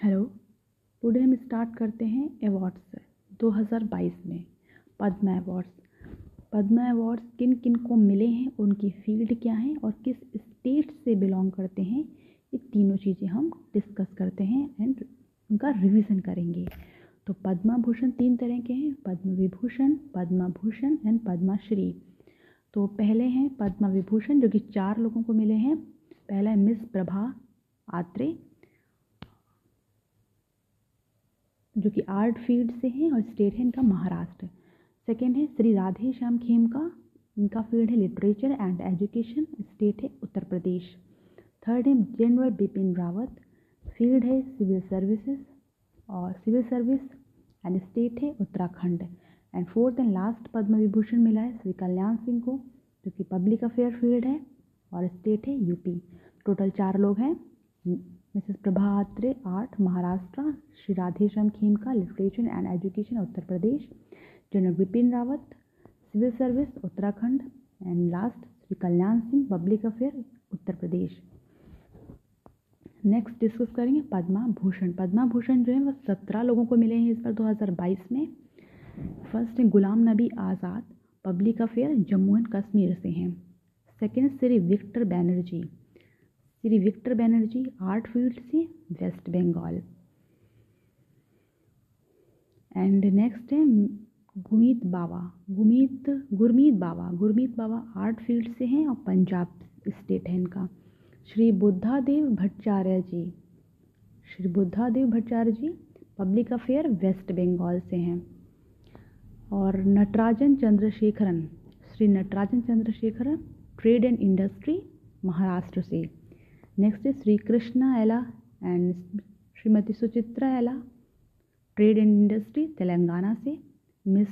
Hello today हम start करते हैं अवार्ड्स 2022 में, पद्मा अवार्ड्स पद्मा अवार्ड्स किन किन को मिले हैं, उनकी फ़ील्ड क्या है और किस स्टेट से बिलोंग करते हैं, ये तीनों चीज़ें हम डिस्कस करते हैं एंड उनका रिवीजन करेंगे। तो पद्मा भूषण तीन तरह के हैं, पद्म विभूषण, पद्मा भूषण एंड पद्माश्री तो पहले हैं पद्मा विभूषण, जो कि चार लोगों को मिले हैं। पहला है मिस प्रभा आत्रे जो कि आर्ट फ़ील्ड से हैं और स्टेट है, इनका महाराष्ट्र। सेकेंड है, श्री राधे श्याम खेम का, इनका फ़ील्ड है लिटरेचर एंड एजुकेशन स्टेट है उत्तर प्रदेश। थर्ड है जनरल बिपिन रावत फ़ील्ड है सिविल सर्विसेज़ और सिविल सर्विस एंड स्टेट है Uttarakhand. And fourth and last Padma Vibhushan मिला है श्री कल्याण सिंह को, जो कि पब्लिक अफेयर फ़ील्ड है और स्टेट है यूपी टोटल चार लोग हैं Mrs Prabha Atre art, Maharashtra, Shri Radheshyam Khemka, literature and education, Uttar Pradesh. General Bipin Rawat, civil service, Uttarakhand. And last Shri Kalyan Singh, public affair, Uttar Pradesh. Next discuss करेंगे पद्मा भूषण। पद्मा भूषण जो है वह सत्रह लोगों को मिले हैं इस बार 2022 में। फ़र्स्ट है, Ghulam Nabi Azad, public affair, Jammu and Kashmir से हैं। Second Shri Victor Banerjee. Shri Victor Banerjee, art field से वेस्ट बंगाल। एंड नेक्स्ट है गुमीत बाबा गुमीत गुरमीत बाबा गुरमीत बाबा आर्ट फ़ील्ड से हैं और पंजाब स्टेट है इनका। Shri Buddhadeb Bhattacharya ji. Shri Buddhadeb Bhattacharya ji public affair West Bengal से हैं। और Natarajan Chandrasekaran. Shri Natarajan Chandrasekaran trade and industry Maharashtra से। नेक्स्ट है श्री कृष्णा एला एंड श्रीमती सुचित्रा एला ट्रेड एंड इंडस्ट्री तेलंगाना से. Miss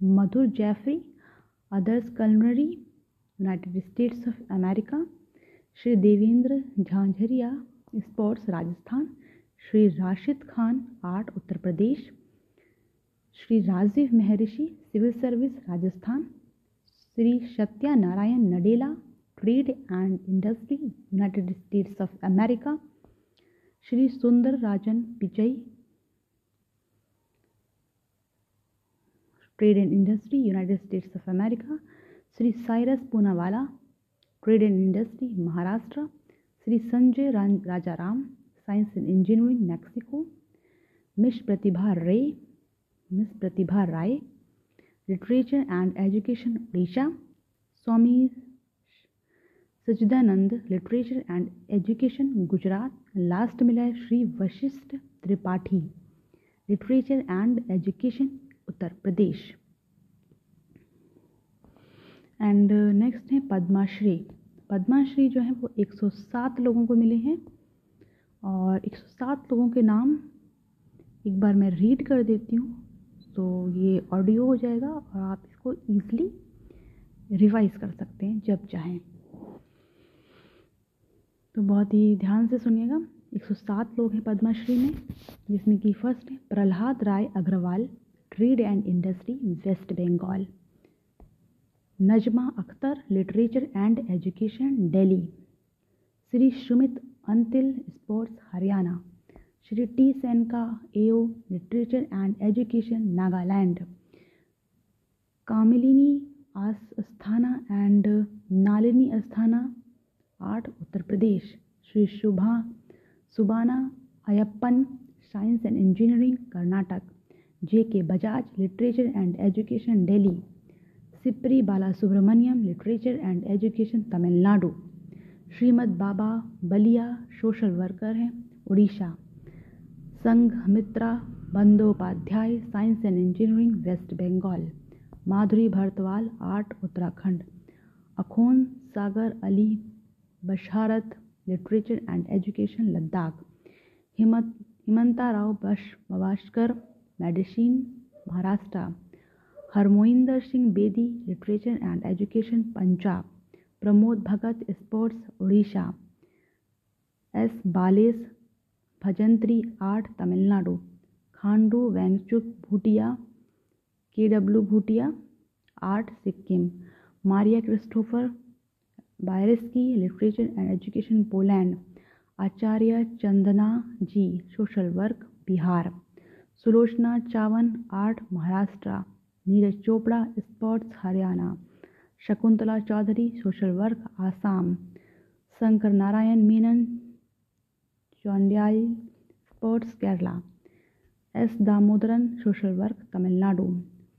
Madhur Jaffrey others culinary United States of America Shri Devendra Jhajharia sports Rajasthan Shri Rashid Khan art Uttar Pradesh Shri Rajiv Mehrishi civil service Rajasthan Shri Satya Narayana Nadella trade and industry United States of America Shri Sundar Rajan Pichai trade and industry United States of America Shri Cyrus Poonawalla trade and industry Maharashtra Shri Sanjay Rajaram science and engineering Mexico Miss Pratibha Ray Miss Pratibha Ray literature and education Orissa Swami Sachidanand literature and education, Gujarat. Last मिला है Shri Vashishtha Tripathi, literature and education, Uttar Pradesh. And next है पद्माश्री। पद्माश्री जो है वो 107 लोगों को मिले हैं और 107 लोगों के नाम एक बार मैं रीड कर देती हूँ तो ये ऑडियो हो जाएगा और आप इसको ईज़िली रिवाइज कर सकते हैं जब चाहें। तो बहुत ही ध्यान से सुनिएगा। 107 लोग हैं पद्माश्री में, जिसमें कि फ़र्स्ट है Prahlad Rai Agarwal, trade and industry, West Bengal. Najma Akhtar, literature and education, Delhi. Shri Sumit Antil, sports, Haryana. Shri T Senka Ao, literature and education, Nagaland. Kamalini Asthana and Nalini Asthana art, Uttar Pradesh. Shri Shubha, Subbanna, Ayyappan, science and engineering, Karnataka. J K Bajaj literature and education Delhi SIPRI Bala Subramaniam literature and education, Tamil Nadu. Srimad Baba Baliya social worker हैं Orissa Sangha Mitra Bandopadhyay, science and engineering, West Bengal. Madhuri Barthwal art Uttarakhand. Akhone Sagar Ali Basharat, literature and education, Ladakh. Himmat, Himanta Rao Bash Bawaskar medicine, Maharashtra. Harmohinder Singh Bedi, literature and education, Punjab. Pramod Bhagat, sports Orissa S. Ballesh, Bhajantri, art, Tamil Nadu. Khandu, Wangchuk, Bhutia. K. W, Bhutia. Art, Sikkim. Maria Krzysztof Byrski literature and education Poland Acharya Chandana ji social work Bihar Sulochana Chavan art Maharashtra Neeraj Chopra sports Haryana Shakuntala Choudhary social work Assam Shankar Narayan Menon Chundayil sports Kerala S Damodaran social work Tamil Nadu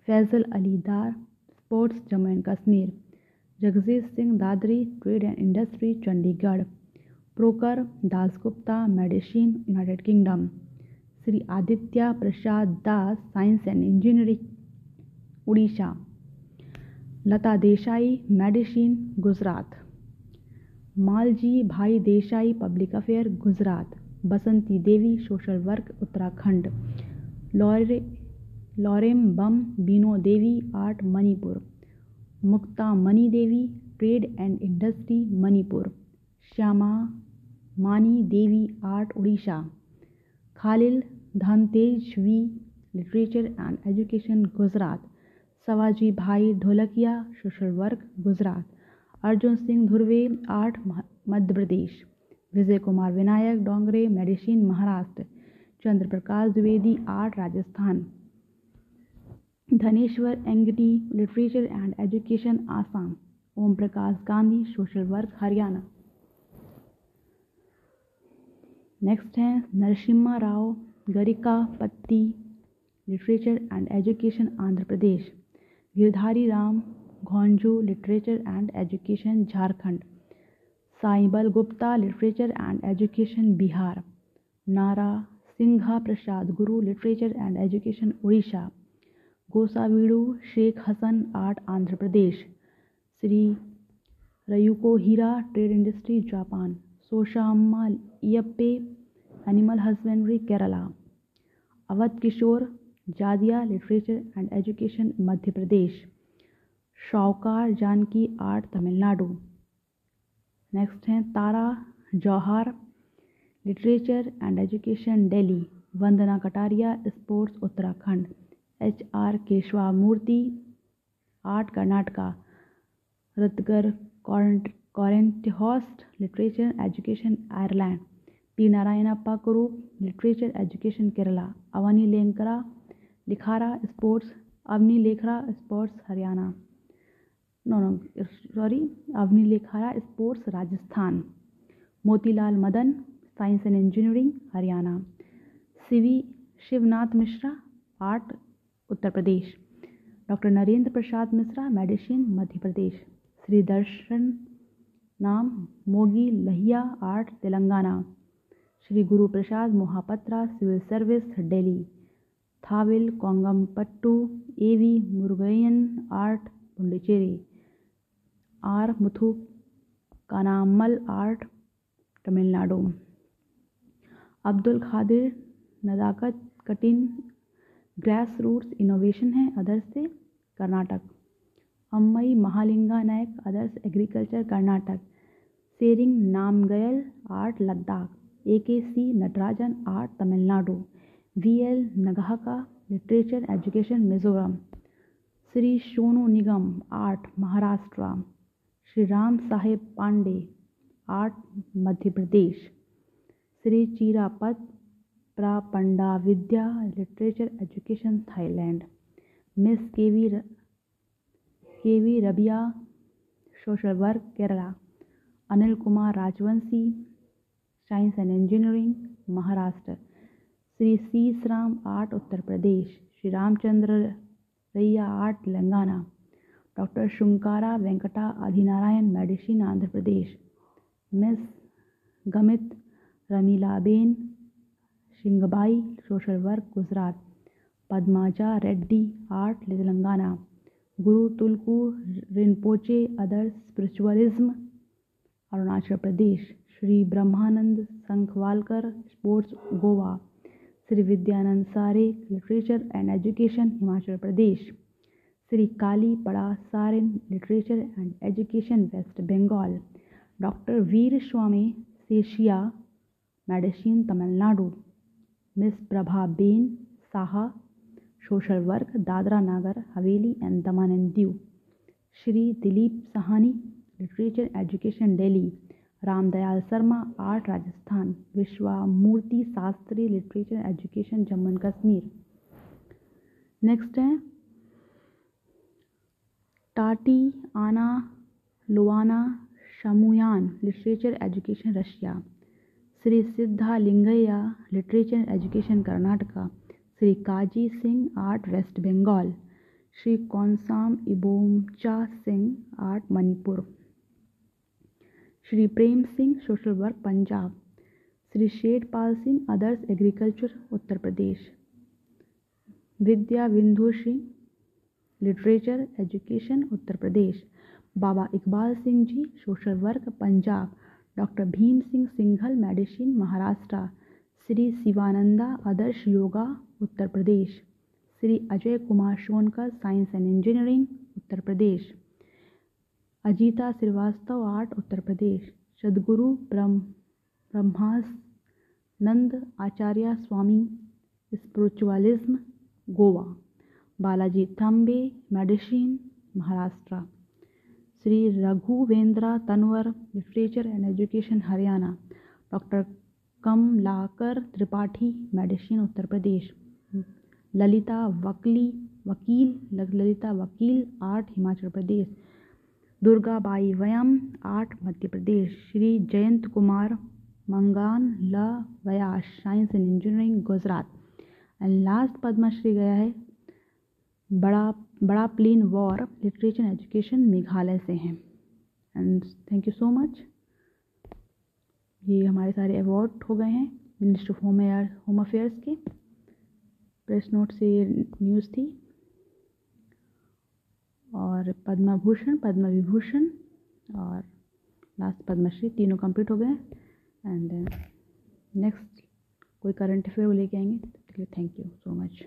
Faisal Ali Dar sports Jammu and Kashmir Jagjit Singh Dadri, trade and industry, Chandigarh. Prokar Dasgupta medicine, United Kingdom. Shri Aditya Prasad Das, science and engineering, Orissa. Lata Desai, medicine, Gujarat. Malji bhai Desai, public affair, Gujarat. Basanti Devi, social work, Uttarakhand. Loure, Lourembam, Bino Devi, art, Manipur. Mukta Mani Devi trade and industry, Manipur. Shyama Mani Devi, art, Orissa. Khalil Dhantejvi literature and education, Gujarat. Savji bhai Dholakia, social work, Gujarat. Arjun Singh Dhurve, art Madhya Pradesh Vijay Kumar Vinayak Dongre, medicine, Maharashtra. Chandra Prakash Dwivedi, art, Rajasthan. Dhaneswar Engti literature and education, Assam. Om Prakash Gandhi, social work, Haryana. Next है, Narasimha Rao, Garikipati, literature and education, Andhra Pradesh. Girdhari Ram, Ghonju, literature and education, Jharkhand. Saibal Gupta, literature and education, Bihar. Narasingha Prasad Guru, literature and education, Orissa. Gosaveedu Shaik Hasan art Andhra Pradesh. Shri Ryuko Hira trade industry, Japan. Sosamma Iype animal husbandry Kerala. Avadh Kishore Jadia literature and education, Madhya Pradesh. Sowcar Janaki art Tamil Nadu. Next हैं Tara Jauhar, literature and education, Delhi. Vandana Kataria, sports, Uttarakhand. H R Keshava Murthy art Karnataka, Rutger Kortenhorst literature education Ireland, P Narayanappa Kurup literature education Kerala, Avani Lenkara, Likhara sports, Avani Lekhara sports Haryana. No no, sorry, Avani Lekhara sports Rajasthan. Motilal Madan, science and engineering Haryana. CV Shivnath Mishra, art Uttar Pradesh. Doctor Narendra Prasad Mishra, medicine, Madhya Pradesh. Shri Darshanam, Mogilaiah art, Telangana. Shri Guru Prasad Mohapatra, civil service, Delhi. Thavil, Kongampattu, A V, Murugaiyan art, Puducherry. R Muthukannammal art, Tamil Nadu. Abdul Khadir, Nadakattin grass roots innovation है others से Karnataka. Ammai Mahalinga Naik, others agriculture Karnataka. Tsering Namgyal, art Ladakh. A K C Natarajan, art Tamil Nadu. V L Nghaka literature education Mizoram. Shri Sonu Nigam, art Maharashtra. Shri Ram Saheb Pandey, art Madhya Pradesh. Shri Chirapat Prapandvidya, literature education Thailand. Miss K V K V Rabiya, social work Kerala. Anil Kumar Rajvanshi, science and engineering, Maharashtra. Shri Sis Ram art, Uttar Pradesh. Shri Ramachandraiah, art, Telangana. Doctor Sunkara Venkata Adinarayana, medicine, Andhra Pradesh. Miss Gamit Ramilaben शिंगबाई social work, Gujarat. Padmaja, Reddy, art, Telangana. Guru Tulku Rinpoche other spiritualism, Arunachal Pradesh. Shri Brahmanand Sankhwalkar, sports, Goa. Shri Vidyanand Sare, literature and education, Himachal Pradesh. Shri Kali Pada Saren, literature and education, West Bengal. Doctor Veera Swamy Seshiah, medicine, Tamil Nadu. Miss Prabha ben, Saha social work Dadra Nagar, Haveli and Daman and Diu Shri Dilip Sahani, literature education, Delhi. Ramdayal Sharma, art, Rajasthan. Vishwa Murti Shastri, literature education, Jammu and Kashmir. Next है, Tatiana, लुआना, Shaumyan, literature education, Russia. Shri Lingaiah literature education Karnataka, Shri Kaji Singh art West Bengal, Shri Konsam Ibomcha Singh art Manipur, Shri Prem Singh social work Punjab, Shri Sethpal Singh others agriculture Uttar Pradesh, Vidya Bindu Singh literature education Uttar Pradesh, Baba Iqbal Singh ji social work Punjab doctor Bhim Singh Singhal medicine, Maharashtra. Shri Shivananda Adarsh yoga, Uttar Pradesh. Shri Ajay Kumar Sonkar, science and engineering, Uttar Pradesh. Ajita Srivastava, art, Uttar Pradesh. Sadguru Brahma Brahmeshanand Acharya Swami, spiritualism, Goa. Balaji Tambe medicine, Maharashtra. Shri Raghuvendra Tanwar, literature and education, Haryana. Doctor Kamlakar Tripathi, medicine, Uttar Pradesh. Lalita वकली, Vakil Lalita Vakil art Himachal Pradesh. Durga Bai Vayam art Madhya Pradesh. Shri Jayant Kumar, Maganlal Vyas science and engineering, Gujarat. And last Padma Shri गया है, बड़ा बड़ा plane war literature education Meghalaya से हैं। And thank you so much ये हमारे सारे award हो गए हैं ministry of home air home affairs के। प्रेस नोट से ये न्यूज़ थी। और पद्मा भूषण, पद्म विभूषण और लास्ट पद्मश्री तीनों कंप्लीट हो गए एंड नेक्स्ट कोई करंट अफेयर वो लेके आएँगे थैंक यू सो मच